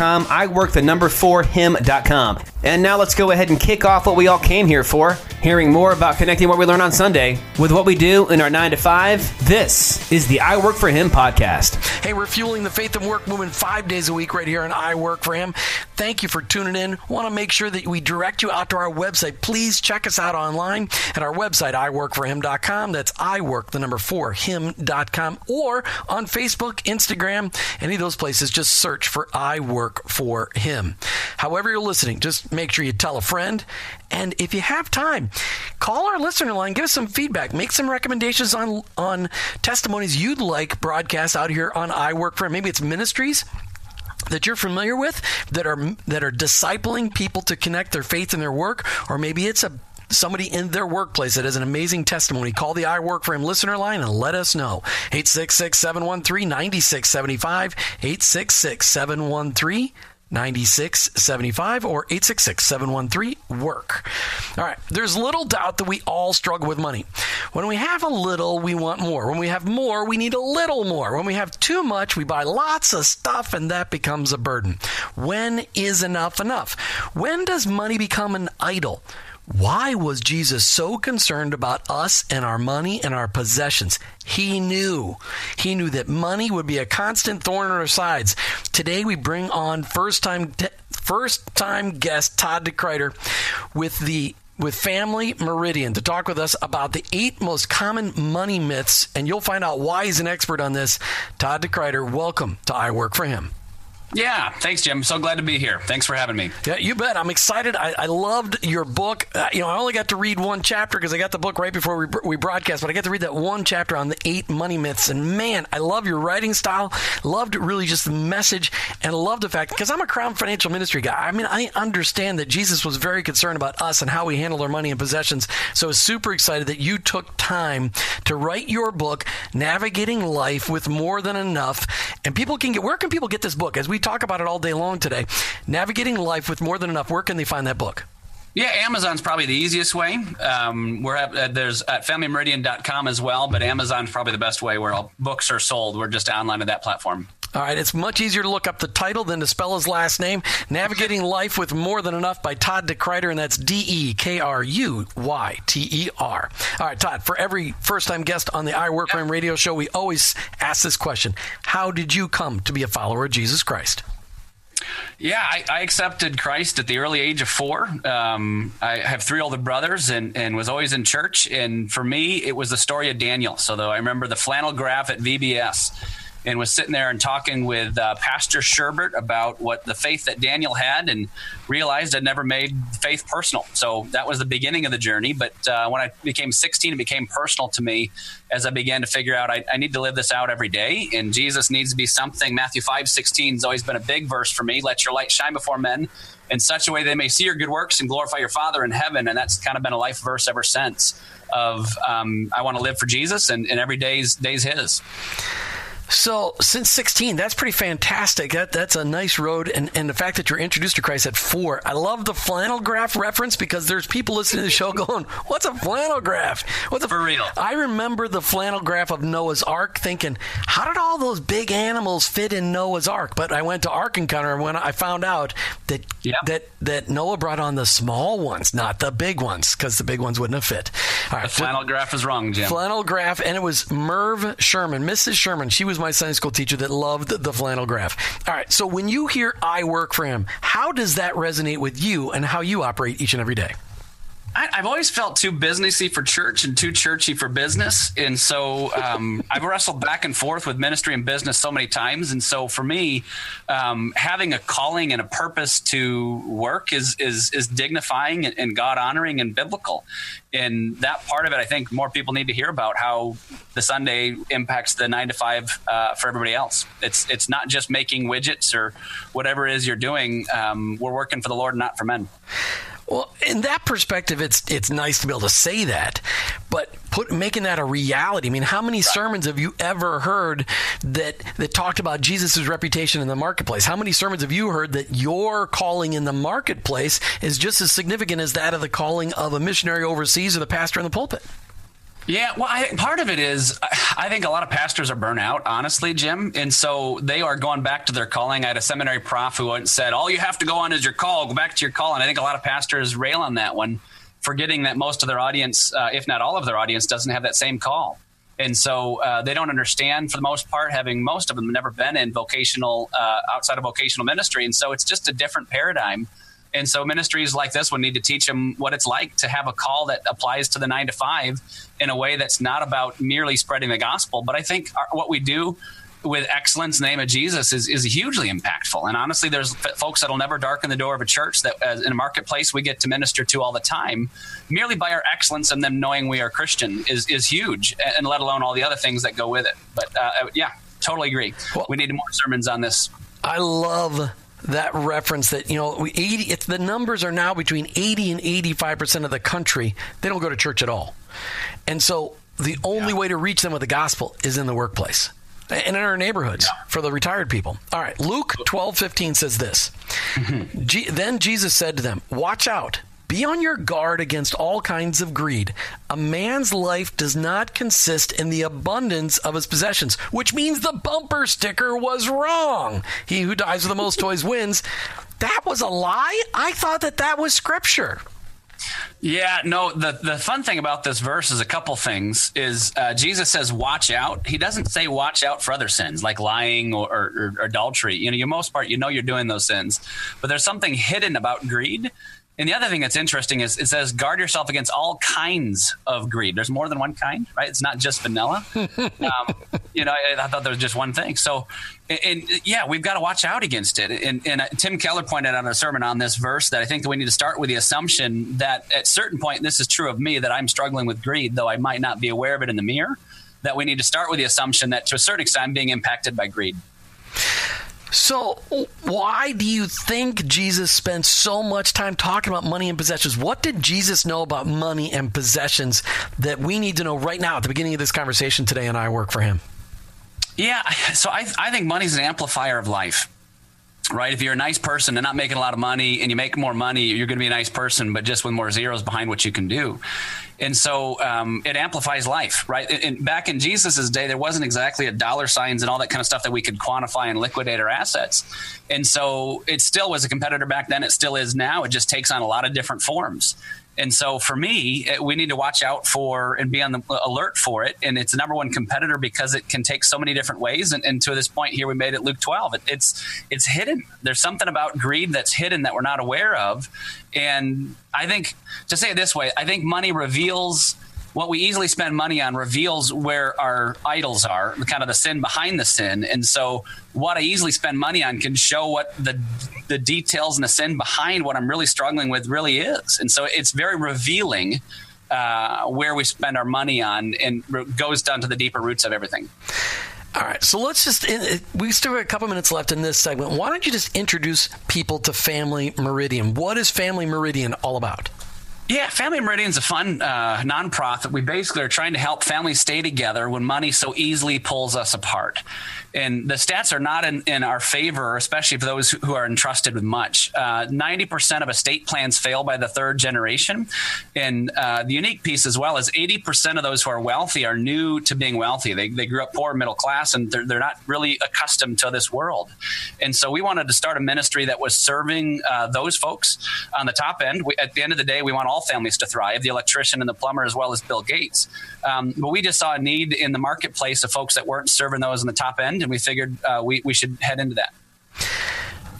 I work the number for him.com. And now let's go ahead and kick off what we all came here for, hearing more about connecting what we learn on Sunday with what we do in our 9 to 5. This is the I Work for Him podcast. Hey, we're fueling the faith and work movement 5 days a week right here on I Work for Him. Thank you for tuning in. Want to make sure that we direct you out to our website. Please check us out online at our website iworkforhim.com. That's I work the number 4 him.com or on Facebook, Instagram, any of those places, just search for I Work for Him. However, you're listening, just make sure you tell a friend. And if you have time, call our listener line, give us some feedback, make some recommendations on, on testimonies you'd like broadcast out here on I Work for. Maybe it's ministries that you're familiar with that are that are discipling people to connect their faith and their work or maybe it's a somebody in their workplace that has an amazing testimony, call the I Work for Him listener line and let us know. 866 713 9675. 866 713 9675 or 866 713 work. All right, there's little doubt that we all struggle with money. When we have a little, we want more. When we have more, we need a little more. When we have too much, we buy lots of stuff and that becomes a burden. When is enough enough? When does money become an idol? Why was Jesus so concerned about us and our money and our possessions? He knew. He knew that money would be a constant thorn in our sides. Today we bring on first time first time guest Todd DeKruyter with the with Family Meridian to talk with us about the eight most common money myths, and you'll find out why he's an expert on this. Todd DeKruyter, welcome to I Work for Him. Yeah, thanks, Jim. So glad to be here. Thanks for having me. Yeah, you bet. I'm excited. I, I loved your book. Uh, you know, I only got to read one chapter because I got the book right before we, we broadcast, but I got to read that one chapter on the eight money myths. And man, I love your writing style. Loved really just the message and loved the fact because I'm a Crown Financial Ministry guy. I mean, I understand that Jesus was very concerned about us and how we handle our money and possessions. So I was super excited that you took time to write your book, Navigating Life with More Than Enough. And people can get, where can people get this book? As we talk about it all day long today. Navigating life with more than enough. Where can they find that book? Yeah, Amazon's probably the easiest way. Um, we're at, uh, there's at familymeridian.com as well, but Amazon's probably the best way where all books are sold. We're just online at that platform. All right, it's much easier to look up the title than to spell his last name. Navigating Life with More Than Enough by Todd DeKruyter, and that's D E K R U Y T E R. All right, Todd, for every first time guest on the I Work Him radio show, we always ask this question How did you come to be a follower of Jesus Christ? Yeah, I, I, accepted Christ at the early age of four. Um, I have three older brothers and, and was always in church. And for me, it was the story of Daniel. So, though I remember the flannel graph at VBS and was sitting there and talking with uh, Pastor Sherbert about what the faith that Daniel had and realized I'd never made faith personal. So that was the beginning of the journey. But uh, when I became 16, it became personal to me as I began to figure out I, I, need to live this out every day. And Jesus needs to be something. Matthew 5 16 has always been a big verse for me. Let your light shine before men in such a way they may see your good works and glorify your Father in heaven. And that's kind of been a life verse ever since of um, I want to live for Jesus and, and every day's day's his. So since 16, that's pretty fantastic. That that's a nice road, and and the fact that you're introduced to Christ at four. I love the flannel graph reference because there's people listening to the show going, "What's a flannel graph? What's a for real?" I remember the flannel graph of Noah's Ark, thinking, "How did all those big animals fit in Noah's Ark?" But I went to Ark Encounter and when I found out that that that Noah brought on the small ones, not the big ones, because the big ones wouldn't have fit. All right, the flannel graph is wrong, Jim. Flannel graph, and it was Merv Sherman, Mrs. Sherman. She was my Sunday school teacher that loved the flannel graph. All right, so when you hear I work for him, how does that resonate with you and how you operate each and every day? I, have always felt too businessy for church and too churchy for business, and so um, I've wrestled back and forth with ministry and business so many times. And so for me, um, having a calling and a purpose to work is is is dignifying and, God honoring and biblical. And that part of it, I think more people need to hear about how the Sunday impacts the nine to five uh, for everybody else. It's it's not just making widgets or whatever it is you're doing. Um, we're working for the Lord, not for men. Well, in that perspective, it's it's nice to be able to say that, but put making that a reality. I mean, how many sermons have you ever heard that that talked about Jesus' reputation in the marketplace? How many sermons have you heard that your calling in the marketplace is just as significant as that of the calling of a missionary overseas or the pastor in the pulpit? Yeah, well, I, think part of it is I think a lot of pastors are burnt out, honestly, Jim, and so they are going back to their calling. I had a seminary prof who said, "All you have to go on is your call. Go back to your call." And I think a lot of pastors rail on that one, forgetting that most of their audience, uh, if not all of their audience, doesn't have that same call, and so uh, they don't understand for the most part. Having most of them never been in vocational uh, outside of vocational ministry, and so it's just a different paradigm. And so ministries like this one need to teach them what it's like to have a call that applies to the nine to five in a way that's not about merely spreading the gospel. But I think our, what we do with excellence in the name of Jesus is, is hugely impactful. And honestly, there's folks that'll never darken the door of a church that uh, in a marketplace we get to minister to all the time. Merely by our excellence and them knowing we are Christian is, is huge, and let alone all the other things that go with it. But uh, yeah, totally agree. Well, we need more sermons on this. I love that reference that you know 80 it's the numbers are now between 80 and 85% of the country they don't go to church at all and so the only yeah. way to reach them with the gospel is in the workplace and in our neighborhoods yeah. for the retired people. All right, Luke 12, 15 says this. Mm-hmm. G- then Jesus said to them, Watch out. Be on your guard against all kinds of greed. A man's life does not consist in the abundance of his possessions, which means the bumper sticker was wrong. He who dies with the most toys wins. That was a lie? I thought that that was scripture. Yeah, no. The the fun thing about this verse is a couple things. Is uh, Jesus says, "Watch out." He doesn't say, "Watch out for other sins like lying or, or, or adultery." You know, you most part, you know, you're doing those sins, but there's something hidden about greed and the other thing that's interesting is it says guard yourself against all kinds of greed. There's more than one kind, right? It's not just vanilla. um, you know, I, I, thought there was just one thing. So, and, and yeah, we've got to watch out against it. And, and uh, Tim Keller pointed out in a sermon on this verse that I think that we need to start with the assumption that at certain point, this is true of me, that I'm struggling with greed, though I might not be aware of it in the mirror. That we need to start with the assumption that to a certain extent, I'm being impacted by greed. So, why do you think Jesus spent so much time talking about money and possessions? What did Jesus know about money and possessions that we need to know right now at the beginning of this conversation today and I work for him? Yeah, so I, I think money is an amplifier of life right? If you're a nice person and not making a lot of money and you make more money, you're going to be a nice person, but just with more zeros behind what you can do and so um, it amplifies life, right? And back in Jesus's day, there wasn't exactly a dollar signs and all that kind of stuff that we could quantify and liquidate our assets, and so it still was a competitor back then. It still is now. It just takes on a lot of different forms. And so for me, it, we need to watch out for and be on the alert for it. And it's a number one competitor because it can take so many different ways. And, and to this point here, we made it Luke 12. It, it's it's hidden. There's something about greed that's hidden that we're not aware of. And I think to say it this way, I think money reveals what we easily spend money on reveals where our idols are, kind of the sin behind the sin. And so, what I easily spend money on can show what the the details and the sin behind what I'm really struggling with really is. And so, it's very revealing uh, where we spend our money on, and goes down to the deeper roots of everything. All right, so let's just, we still have a couple minutes left in this segment. Why don't you just introduce people to Family Meridian? What is Family Meridian all about? Yeah, Family Meridian is a fun uh, nonprofit. We basically are trying to help families stay together when money so easily pulls us apart and the stats are not in, in our favor, especially for those who are entrusted with much. Uh, 90% of estate plans fail by the third generation. And uh, the unique piece as well is 80% of those who are wealthy are new to being wealthy. They, they grew up poor, middle class, and they're, they're not really accustomed to this world. And so we wanted to start a ministry that was serving uh, those folks on the top end. We, at the end of the day, we want all families to thrive the electrician and the plumber, as well as Bill Gates. Um, but we just saw a need in the marketplace of folks that weren't serving those in the top end and we figured uh, we, we should head into that.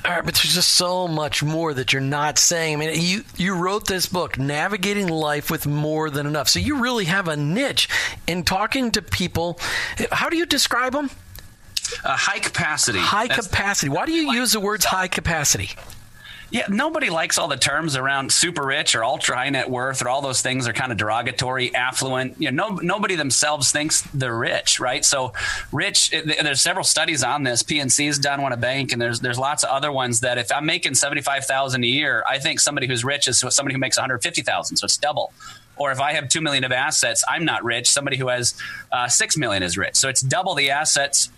All right, but there's just so much more that you're not saying. I mean, you you wrote this book, Navigating Life with More Than Enough. So you really have a niche in talking to people. How do you describe them? Uh, high capacity. High That's capacity. Why do you use the words high capacity? Yeah, nobody likes all the terms around super rich or ultra high net worth or all those things are kind of derogatory, affluent. You know, no, nobody themselves thinks they're rich, right? So, rich. It, there's several studies on this. PNC's done one a bank, and there's there's lots of other ones that if I'm making seventy five thousand a year, I think somebody who's rich is somebody who makes one hundred fifty thousand. So it's double or if I have two million of assets, I'm not rich. Somebody who has uh, six million is rich. So it's double the assets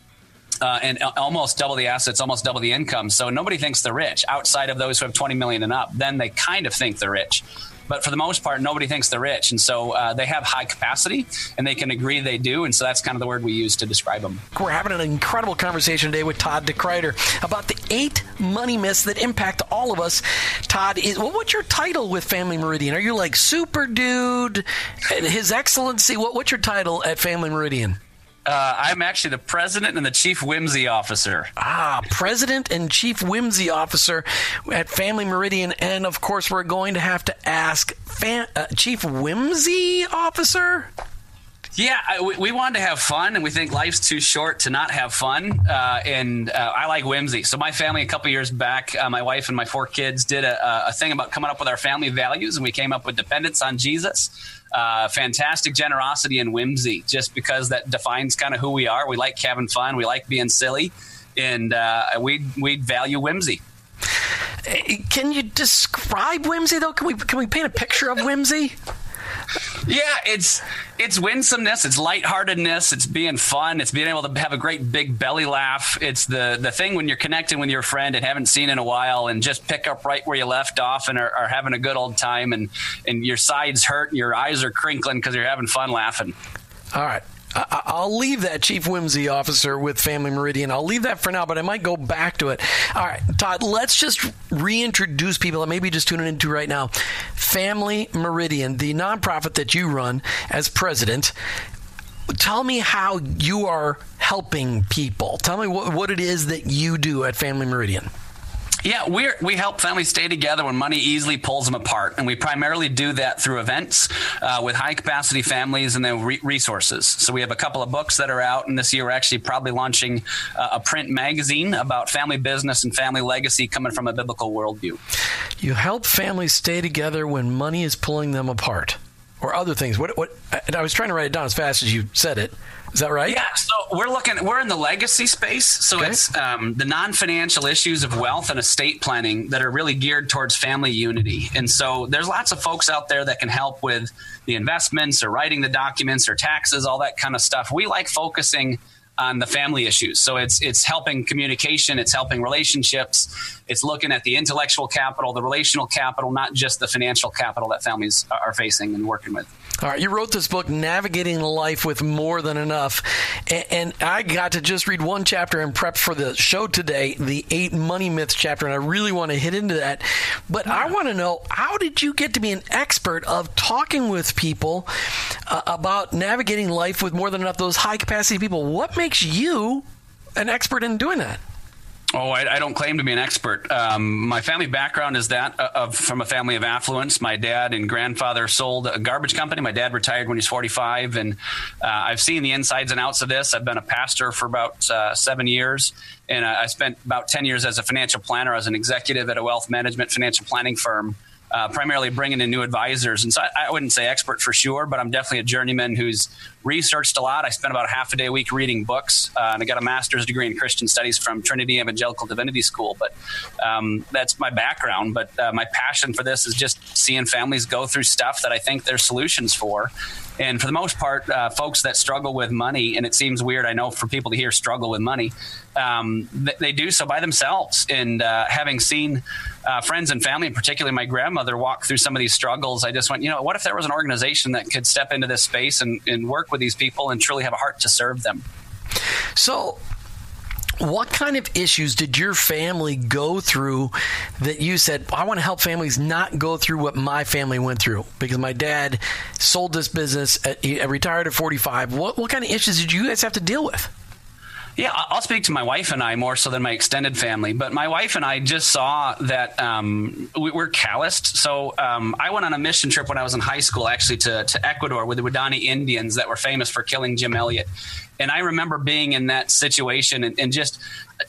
uh, and almost double the assets, almost double the income. So nobody thinks they're rich outside of those who have 20 million and up. Then they kind of think they're rich. But for the most part, nobody thinks they're rich. And so uh, they have high capacity and they can agree they do. And so that's kind of the word we use to describe them. We're having an incredible conversation today with Todd DeKruyter about the eight money myths that impact all of us. Todd, is, well, what's your title with Family Meridian? Are you like super dude, His Excellency? What, what's your title at Family Meridian? Uh, I'm actually the president and the chief whimsy officer. Ah, president and chief whimsy officer at Family Meridian, and of course, we're going to have to ask fam- uh, chief whimsy officer. Yeah, I, we, we, wanted to have fun, and we think life's too short to not have fun. Uh, and uh, I like whimsy. So my family, a couple years back, uh, my wife and my four kids did a, a, thing about coming up with our family values, and we came up with dependence on Jesus uh, fantastic generosity and whimsy, just because that defines kind of who we are. We like having fun, we like being silly, and uh, we we value whimsy. Can you describe whimsy though? Can we can we paint a picture of whimsy? Yeah, it's it's winsomeness, it's lightheartedness, it's being fun, it's being able to have a great big belly laugh. It's the the thing when you're connecting with your friend and haven't seen in a while, and just pick up right where you left off and are, are having a good old time, and and your sides hurt, and your eyes are crinkling because you're having fun laughing. All right. I'll leave that chief whimsy officer with Family Meridian. I'll leave that for now, but I might go back to it. All right, Todd, let's just reintroduce people that maybe just tuning into right now. Family Meridian, the nonprofit that you run as president. Tell me how you are helping people. Tell me what, what it is that you do at Family Meridian. Yeah, we we help families stay together when money easily pulls them apart, and we primarily do that through events uh, with high capacity families and then re- resources. So we have a couple of books that are out, and this year we're actually probably launching uh, a print magazine about family business and family legacy coming from a biblical worldview. You help families stay together when money is pulling them apart, or other things. What? What? I was trying to write it down as fast as you said it. Is that right? Yeah. So we're looking. We're in the legacy space. So okay. it's um, the non-financial issues of wealth and estate planning that are really geared towards family unity. And so there's lots of folks out there that can help with the investments or writing the documents or taxes, all that kind of stuff. We like focusing on the family issues. So it's it's helping communication, it's helping relationships, it's looking at the intellectual capital, the relational capital, not just the financial capital that families are facing and working with. All right, you wrote this book, Navigating Life with More Than Enough, and, and, I got to just read one chapter and prep for the show today, the Eight Money Myths chapter, and I really want to hit into that. But I want to know how did you get to be an expert of talking with people uh, about navigating life with more than enough? Those high capacity people. What makes you an expert in doing that? Oh, I, I, don't claim to be an expert. Um, my family background is that uh, of from a family of affluence. My dad and grandfather sold a garbage company. My dad retired when he was 45, and uh, I've seen the insides and outs of this. I've been a pastor for about uh, seven years, and I, I spent about 10 years as a financial planner, as an executive at a wealth management financial planning firm uh, primarily bringing in new advisors. And so I, I, wouldn't say expert for sure, but I'm definitely a journeyman who's researched a lot. I spent about half a day a week reading books, uh, and I got a master's degree in Christian studies from Trinity Evangelical Divinity School. But um, that's my background. But uh, my passion for this is just seeing families go through stuff that I think there's solutions for. And for the most part, uh, folks that struggle with money, and it seems weird, I know, for people to hear struggle with money, um, they, they, do so by themselves. And uh, having seen uh, friends and family, and particularly my grandmother, walk through some of these struggles, I just went, you know, what if there was an organization that could step into this space and, and work with these people and truly have a heart to serve them? So, what kind of issues did your family go through that you said, I want to help families not go through what my family went through? Because my dad sold this business, at, he uh, retired at 45. What, what kind of issues did you guys have to deal with? Yeah, I'll speak to my wife and I more so than my extended family. But my wife and I just saw that um, we, are calloused. So um, I went on a mission trip when I was in high school, actually to, to Ecuador with the Waodani Indians that were famous for killing Jim Elliot. And I remember being in that situation and, and just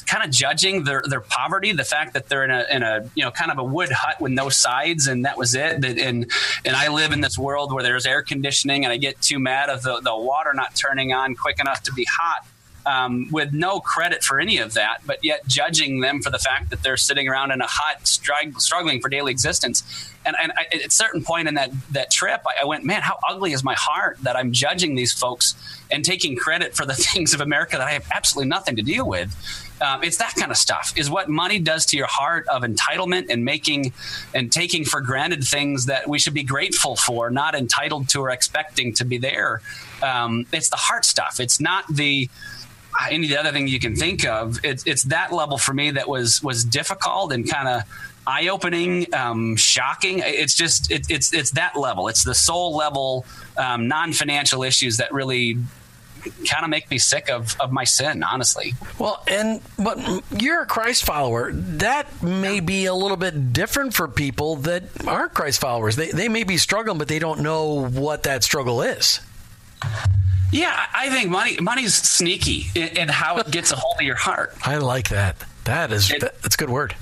kind of judging their, their poverty, the fact that they're in a, in a, you know, kind of a wood hut with no sides and that was it. And, and I live in this world where there's air conditioning and I get too mad of the, the water not turning on quick enough to be hot um, with no credit for any of that, but yet judging them for the fact that they're sitting around in a hut, struggling for daily existence. And, and I, at a certain point in that that trip, I, I, went, man, how ugly is my heart that I'm judging these folks and taking credit for the things of America that I have absolutely nothing to deal with. Um, it's that kind of stuff is what money does to your heart of entitlement and making and taking for granted things that we should be grateful for, not entitled to or expecting to be there. Um, it's the heart stuff. It's not the any other thing you can think of. It's it's that level for me that was was difficult and kind of eye opening, um, shocking. It's just it, it's it's that level. It's the soul level, um, non financial issues that really kind of make me sick of, of my sin, honestly. Well, and but you're a Christ follower. That may be a little bit different for people that aren't Christ followers. They they may be struggling, but they don't know what that struggle is. Yeah, I think money money's sneaky in, in how it gets a hold of your heart. I like that. That is it, that's a good word.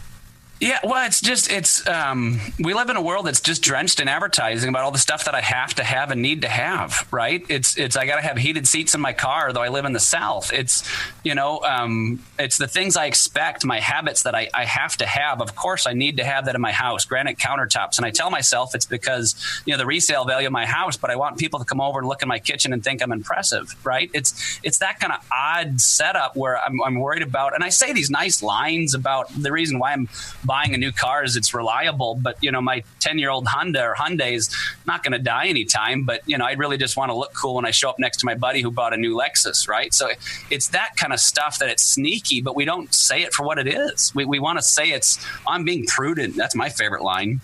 Yeah, well, it's just it's um, we live in a world that's just drenched in advertising about all the stuff that I have to have and need to have. Right? It's it's I got to have heated seats in my car, though I live in the South. It's you know um, it's the things I expect, my habits that I, I have to have. Of course, I need to have that in my house, granite countertops, and I tell myself it's because you know the resale value of my house, but I want people to come over and look in my kitchen and think I'm impressive. Right? It's it's that kind of odd setup where I'm, I'm worried about, and I say these nice lines about the reason why I'm buying a new car is it's reliable. But you know, my ten year old Honda or Hyundai is not going to die anytime. But you know, I really just want to look cool when I show up next to my buddy who bought a new Lexus, right? So it's that kind of stuff that it's sneaky, but we don't say it for what it is. We we want to say it's I'm being prudent. That's my favorite line.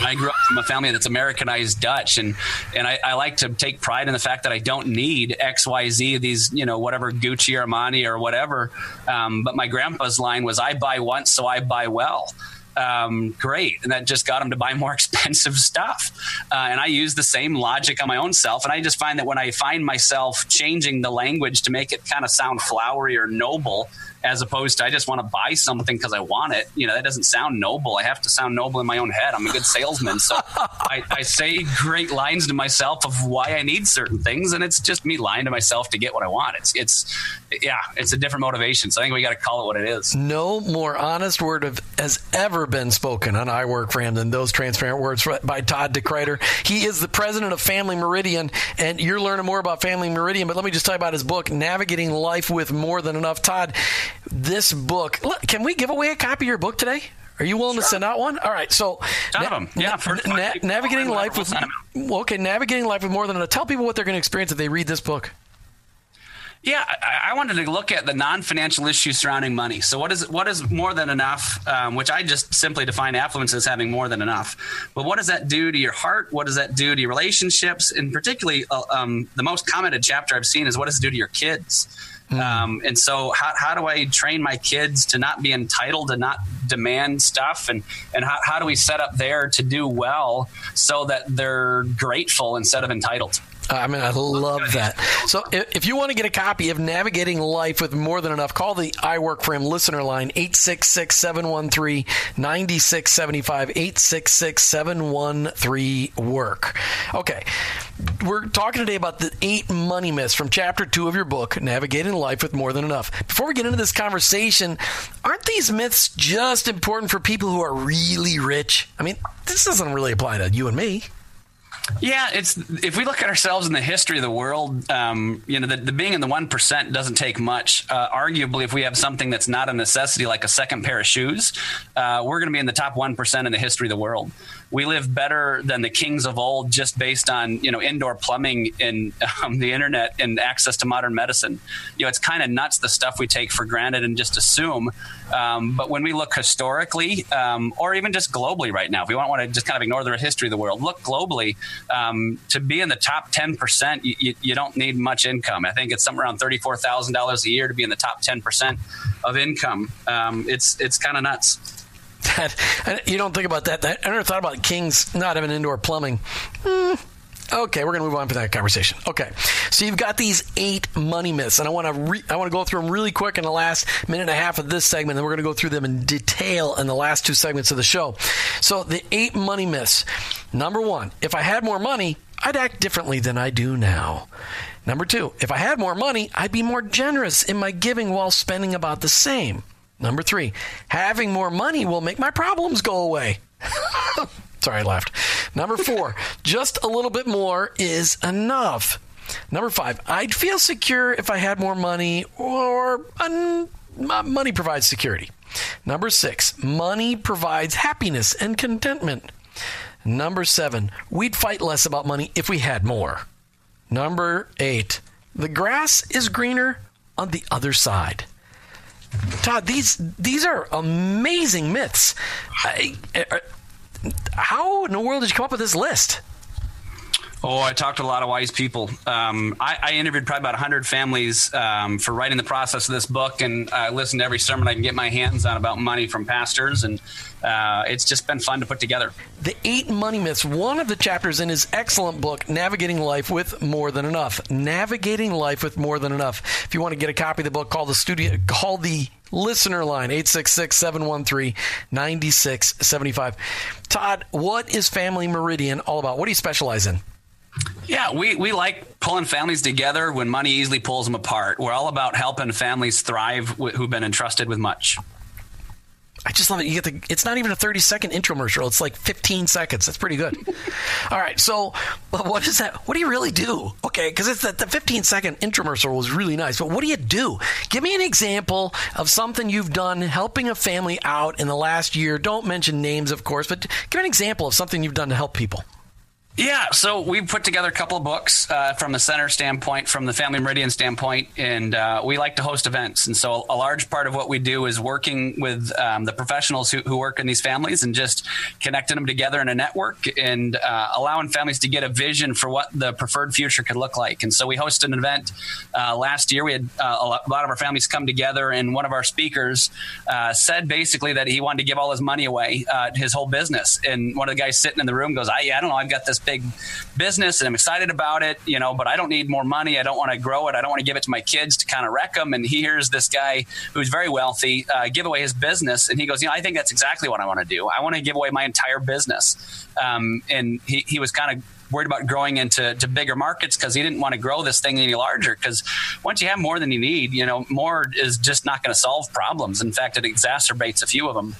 I grew up from a family that's Americanized Dutch, and and I, I, like to take pride in the fact that I don't need X, Y, Z, these you know whatever Gucci or Armani or whatever. Um, but my grandpa's line was, "I buy once, so I buy well." Um, great. And that just got him to buy more expensive stuff. Uh, and I use the same logic on my own self. And I just find that when I find myself changing the language to make it kind of sound flowery or noble, as opposed to I just want to buy something because I want it. You know, that doesn't sound noble. I have to sound noble in my own head. I'm a good salesman. So I, I, say great lines to myself of why I need certain things. And it's just me lying to myself to get what I want. It's, it's, yeah, it's a different motivation. So I think we got to call it what it is. No more honest word of, has ever been spoken on I Work for Him than those transparent words by Todd DeKruyter. He is the president of Family Meridian, and you're learning more about Family Meridian. But let me just tell you about his book, Navigating Life with More Than Enough. Todd, this book. Look, can we give away a copy of your book today? Are you willing sure. to send out one? All right. So, na- yeah, na- navigating life with okay, navigating life with more than a. Tell people what they're going to experience if they read this book. Yeah, I, I, wanted to look at the non-financial issues surrounding money. So, what is what is more than enough? Um, which I just simply define affluence as having more than enough. But what does that do to your heart? What does that do to your relationships? And particularly, uh, um, the most commented chapter I've seen is what does it do to your kids? Mm. Um, and so, how, how do I train my kids to not be entitled, to not demand stuff, and and how, how do we set up there to do well so that they're grateful instead of entitled? I mean, I love that. So, if you want to get a copy of Navigating Life with More Than Enough, call the I Work for Him listener line 866 713 9675. 866 713 Work. Okay. We're talking today about the eight money myths from chapter two of your book, Navigating Life with More Than Enough. Before we get into this conversation, aren't these myths just important for people who are really rich? I mean, this doesn't really apply to you and me. Yeah, it's if we look at ourselves in the history of the world, um, you know, the, the, being in the one percent doesn't take much. Uh, arguably, if we have something that's not a necessity, like a second pair of shoes, uh, we're going to be in the top one percent in the history of the world. we live better than the kings of old just based on you know indoor plumbing and um, the internet and access to modern medicine. You know, it's kind of nuts the stuff we take for granted and just assume. Um, but when we look historically, um, or even just globally right now, if we want, want to just kind of ignore the history of the world, look globally. Um, to be in the top ten percent, you, you, don't need much income. I think it's somewhere around thirty-four thousand dollars a year to be in the top ten percent of income. Um, it's it's kind of nuts. You don't think about that. that. I never thought about kings not having indoor plumbing. Mm, Okay, we're going to move on from that conversation. Okay, so you've got these eight money myths, and I want to re- I want to go through them really quick in the last minute and a half of this segment. Then we're going to go through them in detail in the last two segments of the show. So the eight money myths. Number one: If I had more money, I'd act differently than I do now. Number two: If I had more money, I'd be more generous in my giving while spending about the same. Number three: Having more money will make my problems go away. Sorry, I laughed. Number four, just a little bit more is enough. Number five, I'd feel secure if I had more money, or un- uh, money provides security. Number six, money provides happiness and contentment. Number seven, we'd fight less about money if we had more. Number eight, the grass is greener on the other side. Todd, these these are amazing myths. I, I, how in the world did you come up with this list? Oh, I talked to a lot of wise people. Um, I, I, interviewed probably about 100 families um, for writing the process of this book, and I listened to every sermon I can get my hands on about money from pastors, and uh, it's just been fun to put together. The Eight Money Myths, one of the chapters in his excellent book, Navigating Life with More Than Enough. Navigating Life with More Than Enough. If you want to get a copy of the book, call the studio, call the listener line 866-713-9675 todd what is family meridian all about what do you specialize in yeah, we, we like pulling families together when money easily pulls them apart. We're all about helping families thrive who've been entrusted with much. I just love it. You get the. It's not even a thirty second infomercial. It's like fifteen seconds. That's pretty good. All right. So, what is that? What do you really do? Okay, because it's the, the fifteen second infomercial was really nice. But what do you do? Give me an example of something you've done helping a family out in the last year. Don't mention names, of course, but give an example of something you've done to help people. Yeah, so we put together a couple of books uh, from the center standpoint, from the Family Meridian standpoint, and uh, we like to host events. And so a large part of what we do is working with um, the professionals who, who, work in these families and just connecting them together in a network and uh, allowing families to get a vision for what the preferred future could look like. And so we hosted an event uh, last year. We had uh, a lot of our families come together, and one of our speakers uh, said basically that he wanted to give all his money away, his whole business. And one of the guys sitting in the room goes, I, I don't know, I've got this big business and I'm excited about it, you know, but I don't need more money. I don't want to grow it. I don't want to give it to my kids to kind of wreck them. And he hears this guy who's very wealthy uh, give away his business. And he goes, you know, I think that's exactly what I want to do. I want to give away my entire business. Um, and he, he was kind of worried about growing into to bigger markets because he didn't want to grow this thing any larger. Because once you have more than you need, you know, more is just not going to solve problems. In fact, it exacerbates a few of them.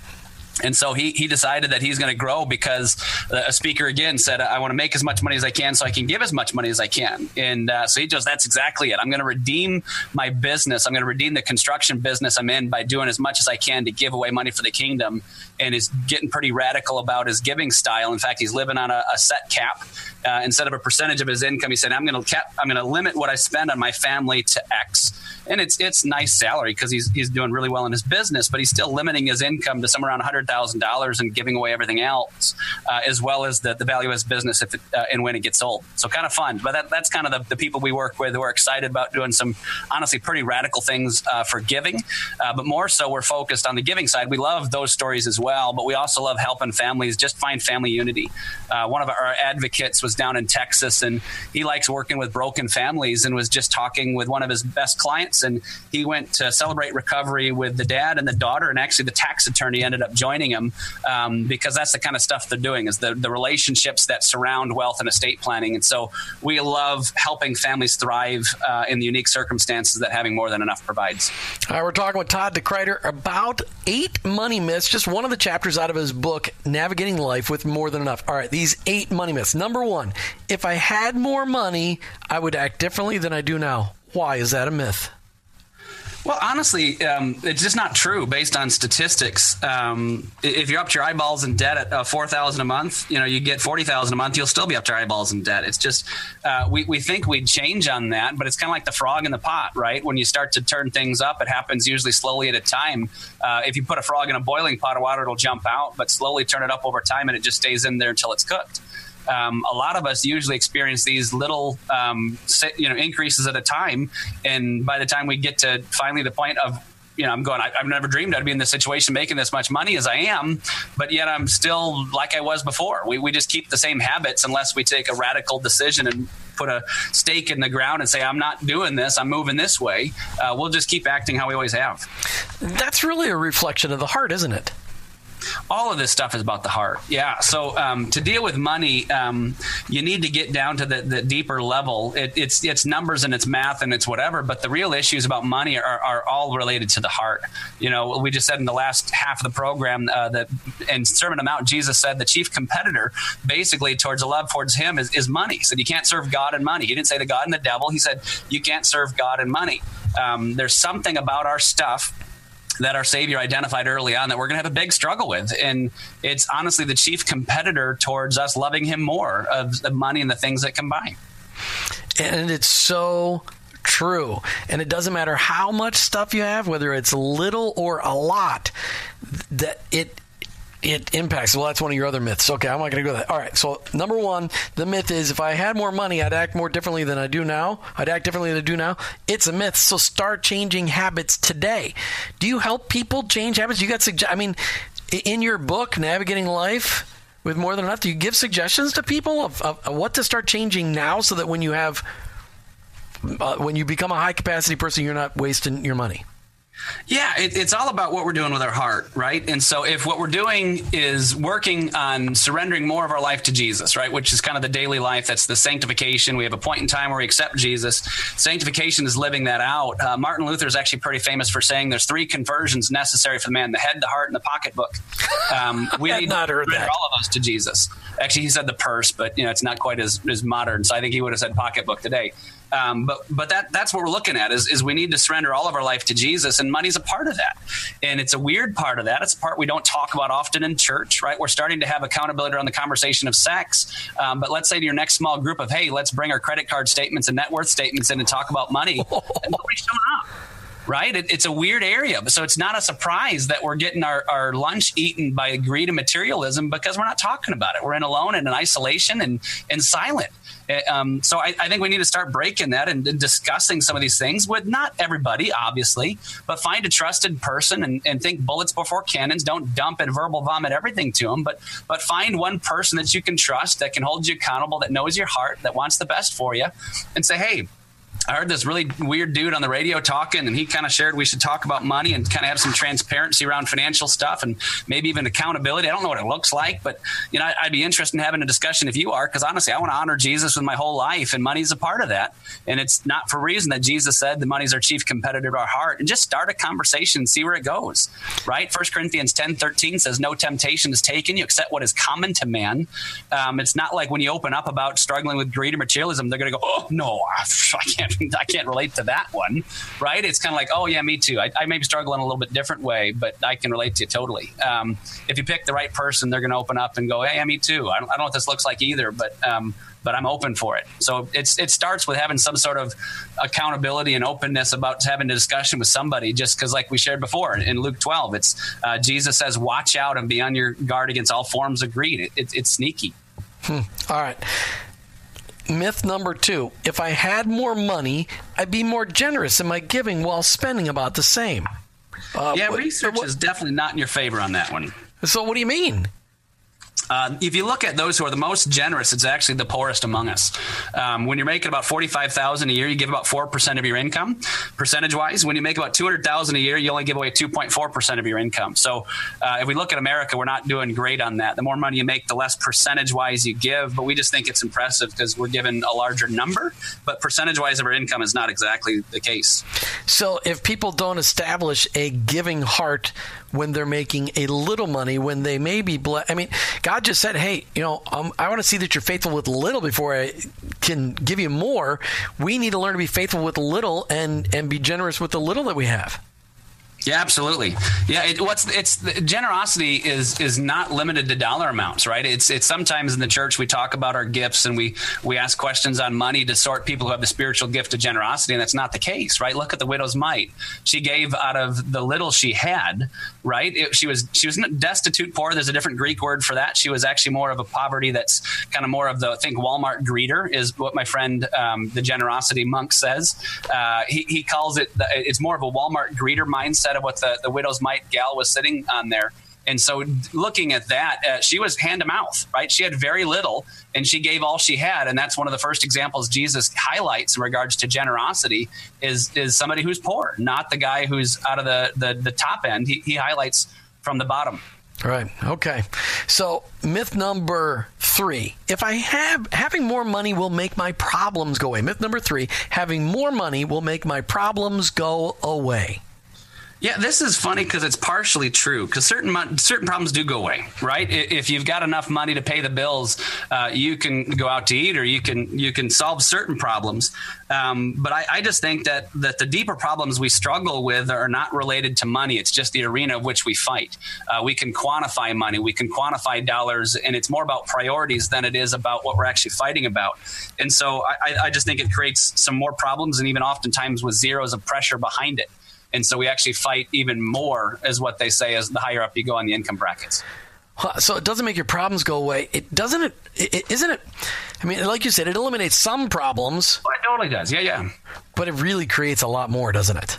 And so he, he decided that he's going to grow because a speaker again said, I want to make as much money as I can so I can give as much money as I can. And uh, so he goes, that's exactly it. I'm going to redeem my business. I'm going to redeem the construction business I'm in by doing as much as I can to give away money for the kingdom. And is getting pretty radical about his giving style. In fact, he's living on a, a set cap. Uh, instead of a percentage of his income, he said, I'm going to cap, I'm going to limit what I spend on my family to X and it's it's nice salary because he's he's doing really well in his business, but he's still limiting his income to somewhere around hundred thousand dollars and giving away everything else, uh, as well as the, the value of his business if it, uh, and when it gets sold. So kind of fun, but that, that's kind of the, the people we work with who are excited about doing some honestly pretty radical things uh, for giving, uh, but more so we're focused on the giving side. We love those stories as well, but we also love helping families just find family unity. Uh, one of our advocates was down in Texas, and he likes working with broken families, and was just talking with one of his best clients and he went to celebrate recovery with the dad and the daughter, and actually the tax attorney ended up joining him um, because that's the kind of stuff they're doing is the, the relationships that surround wealth and estate planning. And so we love helping families thrive uh, in the unique circumstances that having more than enough provides. All right, we're talking with Todd DeKruyter about eight money myths, just one of the chapters out of his book, Navigating Life with More Than Enough. All right, these eight money myths. Number one, if I had more money, I would act differently than I do now. Why is that a myth? Well, honestly, um, it's just not true based on statistics. Um, if you're up to your eyeballs in debt at uh, four thousand a month, you know you get forty thousand a month, you'll still be up to your eyeballs in debt. It's just uh, we we think we'd change on that, but it's kind of like the frog in the pot, right? When you start to turn things up, it happens usually slowly at a time. Uh, if you put a frog in a boiling pot of water, it'll jump out, but slowly turn it up over time, and it just stays in there until it's cooked um, a lot of us usually experience these little um, you know increases at a time, and by the time we get to finally the point of you know, I'm going, I, have never dreamed I'd be in this situation making this much money as I am, but yet I'm still like I was before. We, we just keep the same habits unless we take a radical decision and put a stake in the ground and say, I'm not doing this, I'm moving this way. Uh, we'll just keep acting how we always have. That's really a reflection of the heart, isn't it? All of this stuff is about the heart. Yeah. So um, to deal with money, um, you need to get down to the, the deeper level. It, it's it's numbers and it's math and it's whatever. But the real issues about money are, are all related to the heart. You know, we just said in the last half of the program uh, that in Sermon on Mount, Jesus said the chief competitor basically towards a love towards Him is, is money. He said you can't serve God and money. He didn't say the God and the devil. He said you can't serve God and money. Um, there's something about our stuff that our Savior identified early on that we're going to have a big struggle with. And it's honestly the chief competitor towards us loving Him more of the money and the things that combine. And it's so true. And it doesn't matter how much stuff you have, whether it's little or a lot, that it it impacts. Well, that's one of your other myths. Okay, I'm not going to go that. All right. So number one, the myth is if I had more money, I'd act more differently than I do now. I'd act differently than I do now. It's a myth. So start changing habits today. Do you help people change habits? You got suggest. I mean, in your book, navigating life with more than enough, do you give suggestions to people of, of, of what to start changing now so that when you have uh, when you become a high capacity person, you're not wasting your money? Yeah, it, it's all about what we're doing with our heart, right? And so, if what we're doing is working on surrendering more of our life to Jesus, right, which is kind of the daily life, that's the sanctification. We have a point in time where we accept Jesus. Sanctification is living that out. Uh, Martin Luther is actually pretty famous for saying there's three conversions necessary for the man: the head, the heart, and the pocketbook. Um, we need not heard that. all of those to Jesus. Actually, he said the purse, but you know it's not quite as, as modern. So I think he would have said pocketbook today. Um, but but that that's what we're looking at is, is we need to surrender all of our life to Jesus, and money's a part of that. And it's a weird part of that. It's a part we don't talk about often in church, right? We're starting to have accountability around the conversation of sex. Um, but let's say to your next small group of, hey, let's bring our credit card statements and net worth statements in and talk about money. and nobody's showing up right? It, it's a weird area. So it's not a surprise that we're getting our, our lunch eaten by greed and materialism because we're not talking about it. We're in alone and in isolation and, and silent. Eh, um, so I, I, think we need to start breaking that and, and, discussing some of these things with not everybody, obviously, but find a trusted person and, and, think bullets before cannons. Don't dump and verbal vomit everything to them, but but find one person that you can trust that can hold you accountable, that knows your heart, that wants the best for you, and say, hey, I heard this really weird dude on the radio talking, and he kind of shared we should talk about money and kind of have some transparency around financial stuff and maybe even accountability. I don't know what it looks like, but you know, I'd be interested in having a discussion if you are, because honestly, I want to honor Jesus with my whole life, and money's a part of that. And it's not for reason that Jesus said the money's our chief competitor of our heart. And just start a conversation and see where it goes. Right? First Corinthians ten thirteen says, "No temptation is taken you except what is common to man." Um, it's not like when you open up about struggling with greed or materialism, they're going to go, "Oh no, I can't." I can't relate to that one, right? It's kind of like, oh yeah, me too. I, I may be struggling a little bit different way, but I can relate to you totally. Um, if you pick the right person, they're going to open up and go, hey, yeah, me too. I don't, I don't know what this looks like either, but um, but I'm open for it. So it's it starts with having some sort of accountability and openness about having a discussion with somebody. Just because, like we shared before in Luke 12, it's uh, Jesus says, "Watch out and be on your guard against all forms of greed." It, it, it's sneaky. Hmm. All right myth number two if I had more money, I'd be more generous in my giving while spending about the same. Uh, yeah, research what, is definitely not in your favor on that one. So, what do you mean? Uh, if you look at those who are the most generous, it's actually the poorest among us. Um, when you're making about forty-five thousand a year, you give about four percent of your income, percentage-wise. When you make about two hundred thousand a year, you only give away two point four percent of your income. So, uh, if we look at America, we're not doing great on that. The more money you make, the less percentage-wise you give. But we just think it's impressive because we're given a larger number. But percentage-wise of our income is not exactly the case. So, if people don't establish a giving heart when they're making a little money, when they may be blessed. I mean, God just said, hey, you know, um, I want to see that you're faithful with little before I can give you more. We need to learn to be faithful with little and and be generous with the little that we have. Yeah, absolutely. Yeah, it, what's it's generosity is is not limited to dollar amounts, right? It's it's sometimes in the church we talk about our gifts and we we ask questions on money to sort people who have the spiritual gift of generosity, and that's not the case, right? Look at the widow's mite. She gave out of the little she had, right? It, she was she was destitute, poor. There's a different Greek word for that. She was actually more of a poverty that's kind of more of the I think Walmart greeter is what my friend um, the generosity monk says. Uh, he he calls it it's more of a Walmart greeter mindset of what the, the widow's mite gal was sitting on there. And so, looking at that, uh, she was hand to mouth, right? She had very little, and she gave all she had, and that's one of the first examples Jesus highlights in regards to generosity. Is is somebody who's poor, not the guy who's out of the the, the top end. He, he highlights from the bottom. Right. Okay. So myth number three: if I have having more money will make my problems go away. Myth number three: having more money will make my problems go away. Yeah, this is funny because it's partially true. Because certain certain problems do go away, right? If you've got enough money to pay the bills, uh, you can go out to eat, or you can you can solve certain problems. Um, but I, I, just think that that the deeper problems we struggle with are not related to money. It's just the arena of which we fight. Uh, we can quantify money, we can quantify dollars, and it's more about priorities than it is about what we're actually fighting about. And so I, I just think it creates some more problems, and even oftentimes with zeros of pressure behind it and so we actually fight even more, is what they say, as the higher up you go on the income brackets. So it doesn't make your problems go away. It doesn't. It, it isn't it. I mean, like you said, it eliminates some problems. Well, it totally does. Yeah, yeah. But it really creates a lot more, doesn't it?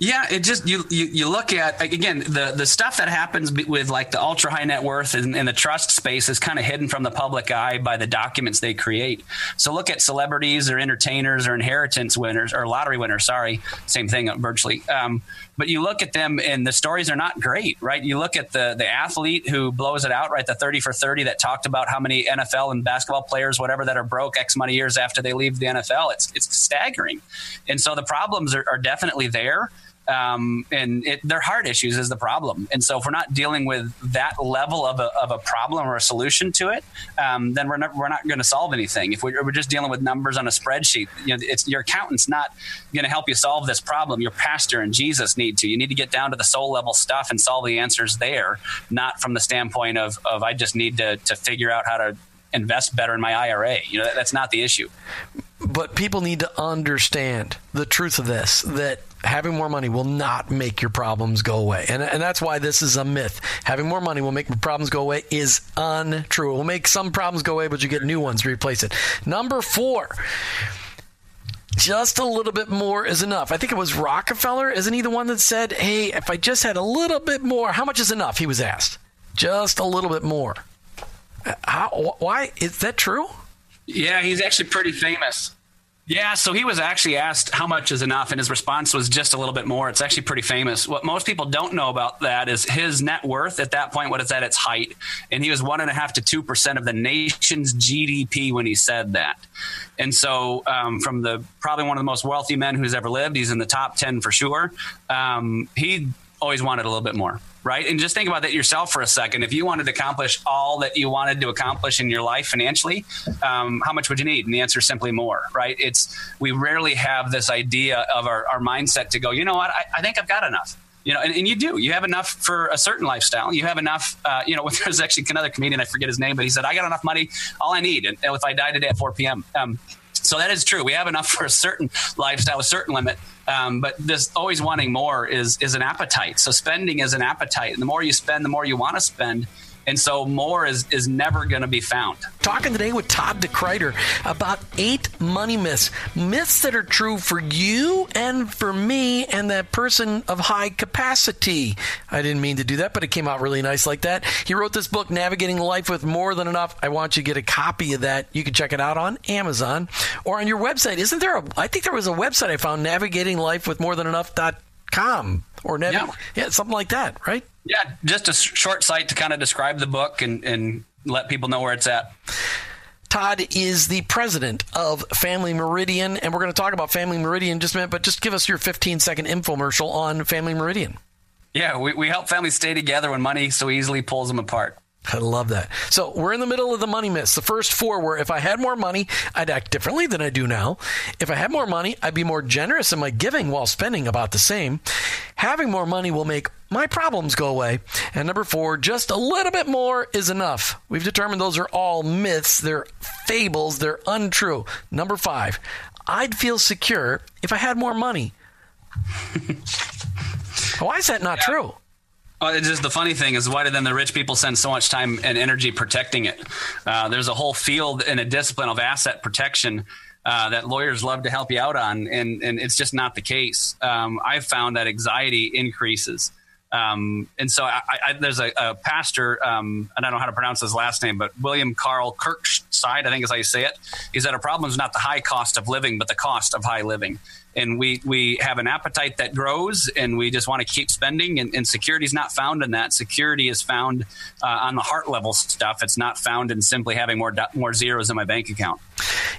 Yeah, it just you, you you look at again the the stuff that happens with like the ultra high net worth and, and the trust space is kind of hidden from the public eye by the documents they create. So look at celebrities or entertainers or inheritance winners or lottery winners. Sorry, same thing virtually. Um, but you look at them and the stories are not great, right? You look at the the athlete who blows it out, right? The thirty for thirty that talked about how many NFL and basketball players, whatever, that are broke X money years after they leave the NFL. It's it's staggering, and so the problems are, are definitely there um, and it, their heart issues is the problem. And so if we're not dealing with that level of a, of a problem or a solution to it, um, then we're not, we're not going to solve anything. If we're, we're, just dealing with numbers on a spreadsheet, you know, it's your accountant's not going to help you solve this problem. Your pastor and Jesus need to. You need to get down to the soul level stuff and solve the answers there, not from the standpoint of, of I just need to, to figure out how to invest better in my IRA. You know, that, that's not the issue. But people need to understand the truth of this that having more money will not make your problems go away. And, and that's why this is a myth. Having more money will make problems go away is untrue. It will make some problems go away, but you get new ones to replace it. Number four just a little bit more is enough. I think it was Rockefeller, isn't he the one that said, "Hey, if I just had a little bit more, how much is enough?" He was asked. Just a little bit more. Uh, how, why is that true? Yeah, he's actually pretty famous. Yeah, so he was actually asked how much is enough, and his response was just a little bit more. It's actually pretty famous. What most people don't know about that is his net worth at that point, what is at its height, and he was one and a half to two percent of the nation's GDP when he said that. And so, um, from the probably one of the most wealthy men who's ever lived, he's in the top ten for sure. Um, he always wanted a little bit more right? And just think about that yourself for a second. If you wanted to accomplish all that you wanted to accomplish in your life financially, um, how much would you need? And the answer is simply more, right? It's we rarely have this idea of our, our mindset to go, you know what, I, I think I've got enough you know, and, and, you do. You have enough for a certain lifestyle. You have enough. Uh, you know, there's actually another comedian I forget his name, but he said, "I got enough money. All I need, and if I die today at 4 p.m." Um, so that is true. We have enough for a certain lifestyle, a certain limit. Um, but this always wanting more is is an appetite. So spending is an appetite, and the more you spend, the more you want to spend. And so more is, is never going to be found. Talking today with Todd DeKruyter about eight money myths. Myths that are true for you and for me and that person of high capacity. I didn't mean to do that, but it came out really nice like that. He wrote this book, Navigating Life with More Than Enough. I want you to get a copy of that. You can check it out on Amazon or on your website. Isn't there a, I think there was a website I found, Navigating Life with More Than Enough.com or Nav- yeah. yeah, something like that, right? Yeah, just a short site to kind of describe the book and, and let people know where it's at. Todd is the president of Family Meridian, and we're going to talk about Family Meridian in just a minute, but just give us your 15 second infomercial on Family Meridian. Yeah, we, we help families stay together when money so easily pulls them apart. I love that. So we're in the middle of the money myths. The first four were if I had more money, I'd act differently than I do now. If I had more money, I'd be more generous in my giving while spending about the same. Having more money will make my problems go away. And number four, just a little bit more is enough. We've determined those are all myths, they're fables, they're untrue. Number five, I'd feel secure if I had more money. Why is that not yeah. true? Well, it's just the funny thing is why do then the rich people spend so much time and energy protecting it? Uh, there's a whole field and a discipline of asset protection uh, that lawyers love to help you out on, and and it's just not the case. Um, I've found that anxiety increases. Um, and so I, I, there's a, a pastor, um, I don't know how to pronounce his last name, but William Carl Kirkside, I think is how you say it. He said a problem is not the high cost of living, but the cost of high living and we we have an appetite that grows and we just want to keep spending and, and security is not found in that. Security is found uh, on the heart level stuff. It's not found in simply having more more zeros in my bank account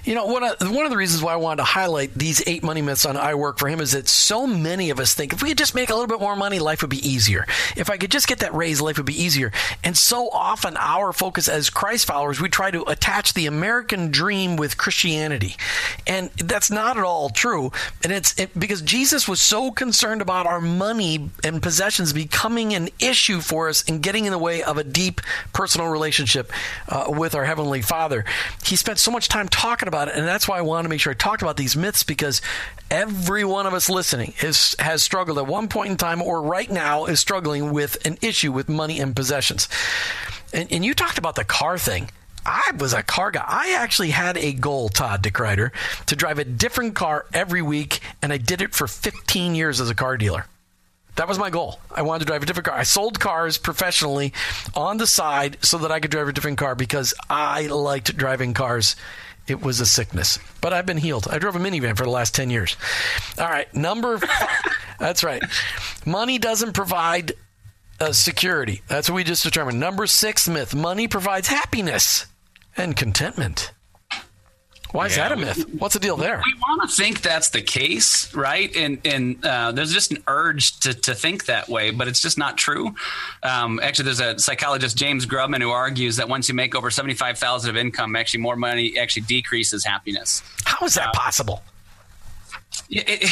you know one of, one of the reasons why i wanted to highlight these eight money myths on iWork4Him is that so many of us think if we could just make a little bit more money life would be easier. If i could just get that raise life would be easier. And so often our focus as christ followers we try to attach the american dream with christianity. And that's not at all true. And it's it, because Jesus was so concerned about our money and possessions becoming an issue for us and getting in the way of a deep personal relationship uh, with our Heavenly Father. He spent so much time talking about it, and that's why I wanted to make sure I talked about these myths because every one of us listening is, has struggled at one point in time or right now is struggling with an issue with money and possessions. And, and you talked about the car thing. I was a car guy. I actually had a goal, Todd DeKruyter, to drive a different car every week, and I did it for 15 years as a car dealer. That was my goal. I wanted to drive a different car. I sold cars professionally on the side so that I could drive a different car because I liked driving cars. It was a sickness, but I've been healed. I drove a minivan for the last 10 years. All right, number five. That's right. Money doesn't provide uh, security. That's what we just determined. Number six myth money provides happiness and contentment. Why is yeah, that a myth? What's the deal there? We want to think that's the case, right? And and uh, there's just an urge to, to think that way, but it's just not true. Um, actually, there's a psychologist, James Grubman, who argues that once you make over seventy five thousand of income, actually more money actually decreases happiness. How is that uh, possible? It,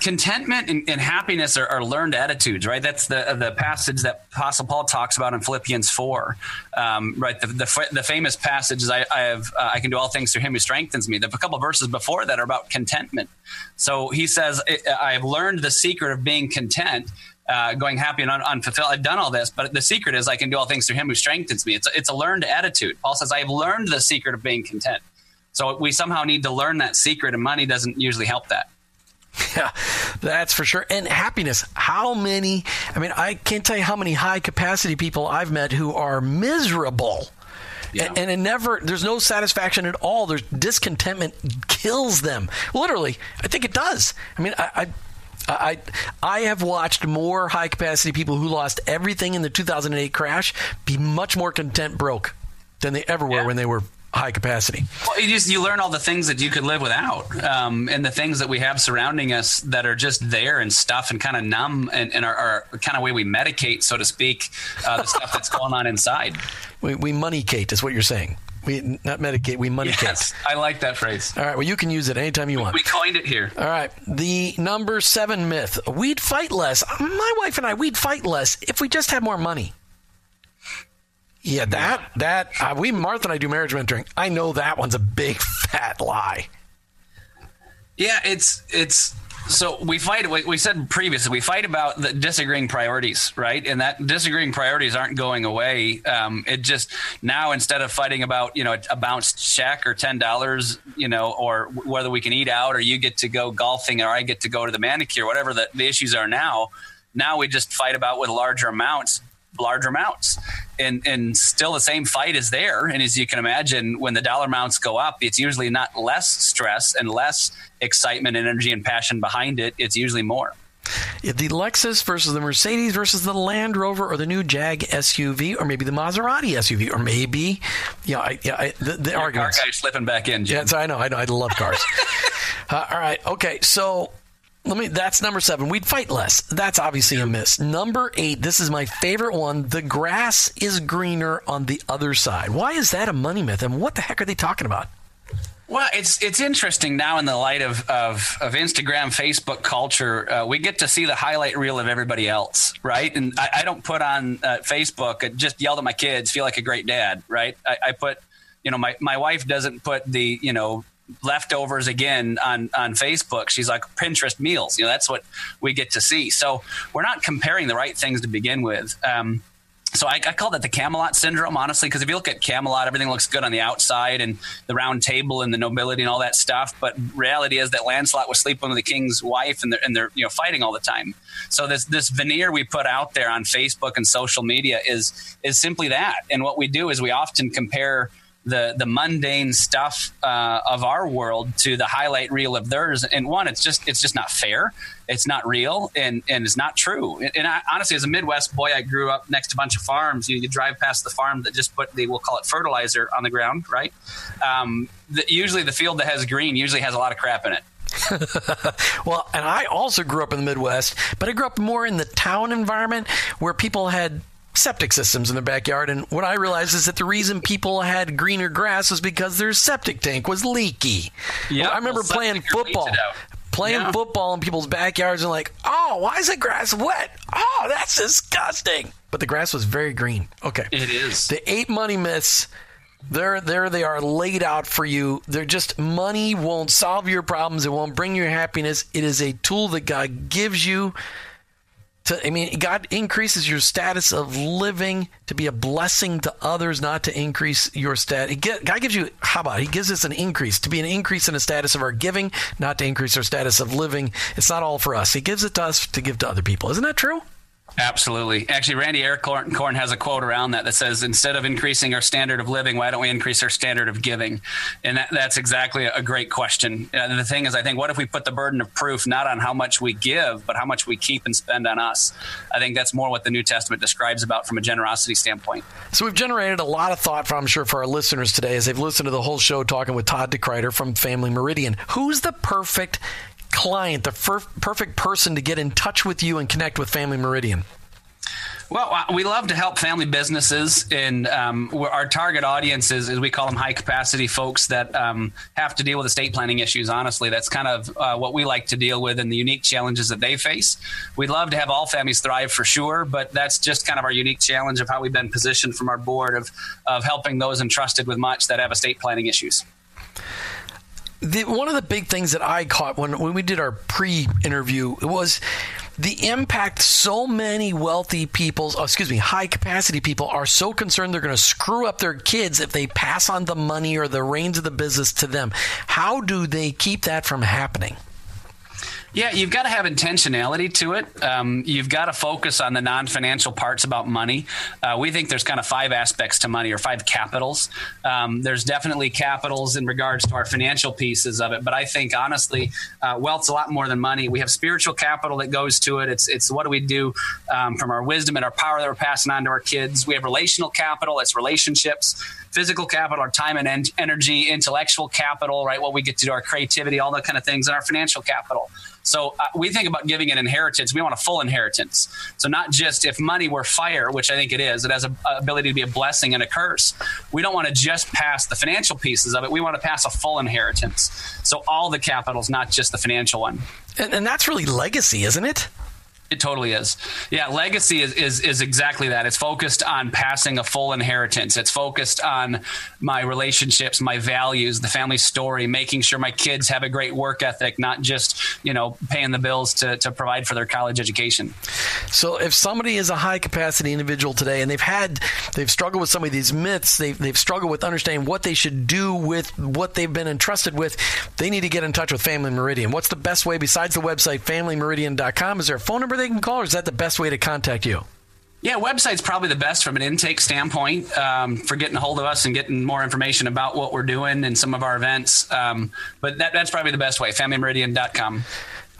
contentment and, and happiness are, are, learned attitudes, right? That's the the passage that Apostle Paul talks about in Philippians four, um, right? The, the, the, famous passage is I, I have uh, I can do all things through Him who strengthens me. The a couple verses before that are about contentment. So he says, I have learned the secret of being content. Uh, going happy and un- unfulfilled. I've done all this, but the secret is I can do all things through Him who strengthens me. It's a, it's a learned attitude. Paul says, I have learned the secret of being content. So we somehow need to learn that secret, and money doesn't usually help that. Yeah, that's for sure. And happiness. How many? I mean, I can't tell you how many high capacity people I've met who are miserable. Yeah. And, and, it never, there's no satisfaction at all. There's discontentment kills them. Literally, I think it does. I mean, I, I I I have watched more high capacity people who lost everything in the 2008 crash be much more content broke than they ever were yeah. when they were high capacity. Well, you just you learn all the things that you could live without, um, and the things that we have surrounding us that are just there and stuff and kind of numb and, and are, are kind of way we medicate, so to speak, uh, the stuff that's going on inside. We, we moneykate is what you're saying. We not medicate, we moneykate. Yes, I like that phrase. All right, well, you can use it anytime you want. We coined it here. All right, the number seven myth: we'd fight less. My wife and I, we'd fight less if we just had more money. Yeah, that that uh, we Martha and I do marriage mentoring. I know that one's a big fat lie. Yeah, it's it's so we fight. We said previously we fight about the disagreeing priorities, right? And that disagreeing priorities aren't going away. Um, it just now instead of fighting about you know a bounced check or ten dollars, you know, or whether we can eat out or you get to go golfing or I get to go to the manicure, whatever the, the issues are now. Now we just fight about with larger amounts large amounts and and still the same fight is there and as you can imagine when the dollar amounts go up it's usually not less stress and less excitement energy and passion behind it it's usually more the Lexus versus the Mercedes versus the Land Rover or the new Jag SUV or maybe the Maserati SUV or maybe yeah, I, yeah I, the, the arguments. Car guy slipping back in. Jim. Yeah, I know, I know, I love cars. uh, all right, okay, so let me that's number seven we'd fight less that's obviously a miss number eight this is my favorite one the grass is greener on the other side why is that a money myth and what the heck are they talking about well, it's it's interesting now in the light of of, of Instagram, Facebook culture. Uh, we get to see the highlight reel of everybody else, right? And I, I don't put on uh, Facebook. I just yelled at my kids, feel like a great dad, right? I, I put, you know, my my wife doesn't put the you know leftovers again on on Facebook. She's like Pinterest meals. You know, that's what we get to see. So we're not comparing the right things to begin with. Um, so I, I, call that the Camelot syndrome, honestly, because if you look at Camelot, everything looks good on the outside and the round table and the nobility and all that stuff. But reality is that Lancelot was sleeping with the king's wife, and they're, and they're you know fighting all the time. So this this veneer we put out there on Facebook and social media is is simply that. And what we do is we often compare the the mundane stuff uh, of our world to the highlight reel of theirs. And one, it's just it's just not fair. It's not real, and and it's not true. And, I, honestly, as a Midwest boy, I grew up next to a bunch of farms. You, you drive past the farm that just put the we'll call it fertilizer on the ground, right? Um, the, usually, the field that has green usually has a lot of crap in it. well, and I also grew up in the Midwest, but I grew up more in the town environment where people had septic systems in their backyard. And what I realized is that the reason people had greener grass was because their septic tank was leaky. Yeah, I remember well, playing football. Playing yeah. football in people's backyards and like, oh, why is the grass wet? Oh, that's disgusting. But the grass was very green. Okay. It is. The eight money myths there there they are laid out for you they're just money won't solve your problems it won't bring you happiness it is a tool that god gives you to, I mean, God increases your status of living to be a blessing to others, not to increase your stat. God gives you, how about, He gives us an increase to be an increase in the status of our giving, not to increase our status of living. It's not all for us. He gives it to us to give to other people. Isn't that true? Absolutely. Actually, Randy Alcorn has a quote around that that says, instead of increasing our standard of living, why don't we increase our standard of giving? And that, that's exactly a great question. Uh, the thing is, I think, what if we put the burden of proof not on how much we give, but how much we keep and spend on us? I think that's more what the New Testament describes about from a generosity standpoint. So we've generated a lot of thought, from, I'm sure, for our listeners today as they've listened to the whole show talking with Todd DeKruyter from Family Meridian. Who's the perfect client, the fir- perfect person to get in touch with you and connect with Family Meridian? Well, uh, we love to help family businesses, and um, our target audience is, is, we call them high capacity folks that um, have to deal with estate planning issues. Honestly, that's kind of uh, what we like to deal with and the unique challenges that they face. We'd love to have all families thrive for sure, but that's just kind of our unique challenge of how we've been positioned from our board of, of helping those entrusted with much that have estate planning issues. The, one of the big things that I caught when, when we did our pre interview was the impact so many wealthy people, oh, excuse me, high capacity people are so concerned they're going to screw up their kids if they pass on the money or the reins of the business to them. How do they keep that from happening? Yeah, you've got to have intentionality to it. Um, you've got to focus on the non financial parts about money. Uh, we think there's kind of five aspects to money or five capitals. Um, there's definitely capitals in regards to our financial pieces of it, but I think honestly, uh, wealth's a lot more than money. We have spiritual capital that goes to it. It's, it's what do we do um, from our wisdom and our power that we're passing on to our kids. We have relational capital, it's relationships physical capital, our time and en- energy, intellectual capital, right? What we get to do, our creativity, all that kind of things, and our financial capital. So uh, we think about giving an inheritance. We want a full inheritance. So not just if money were fire, which I think it is, it has an ability to be a blessing and a curse. We don't want to just pass the financial pieces of it. We want to pass a full inheritance. So all the capital is not just the financial one. And, and that's really legacy, isn't it? It totally is. Yeah, legacy is, is is exactly that. It's focused on passing a full inheritance. It's focused on my relationships, my values, the family story, making sure my kids have a great work ethic, not just, you know, paying the bills to, to provide for their college education. So if somebody is a high capacity individual today and they've had they've struggled with some of these myths, they've they've struggled with understanding what they should do with what they've been entrusted with, they need to get in touch with Family Meridian. What's the best way besides the website familymeridian.com? Is there a phone number they can call, or is that the best way to contact you? Yeah, website's probably the best from an intake standpoint um, for getting a hold of us and getting more information about what we're doing and some of our events. Um, but that, that's probably the best way, familymeridian.com.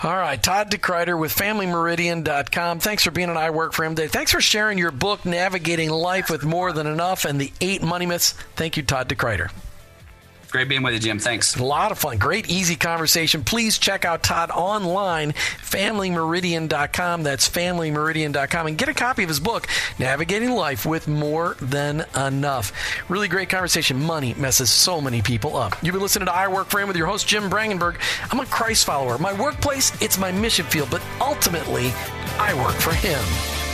All right, Todd DeKruyter with FamilyMeridian.com. Thanks for being on iWork4Him Day. Thanks for sharing your book, Navigating Life with More Than Enough, and the Eight Money Myths. Thank you, Todd DeKruyter. Great being with you, Jim. Thanks. A lot of fun. Great, easy conversation. Please check out Todd online, familymeridian.com. That's familymeridian.com. And get a copy of his book, Navigating Life with More Than Enough. Really great conversation. Money messes so many people up. You've been listening to iWork4Him with your host, Jim Brangenberg. I'm a Christ follower. My workplace, it's my mission field, but ultimately, I work for Him.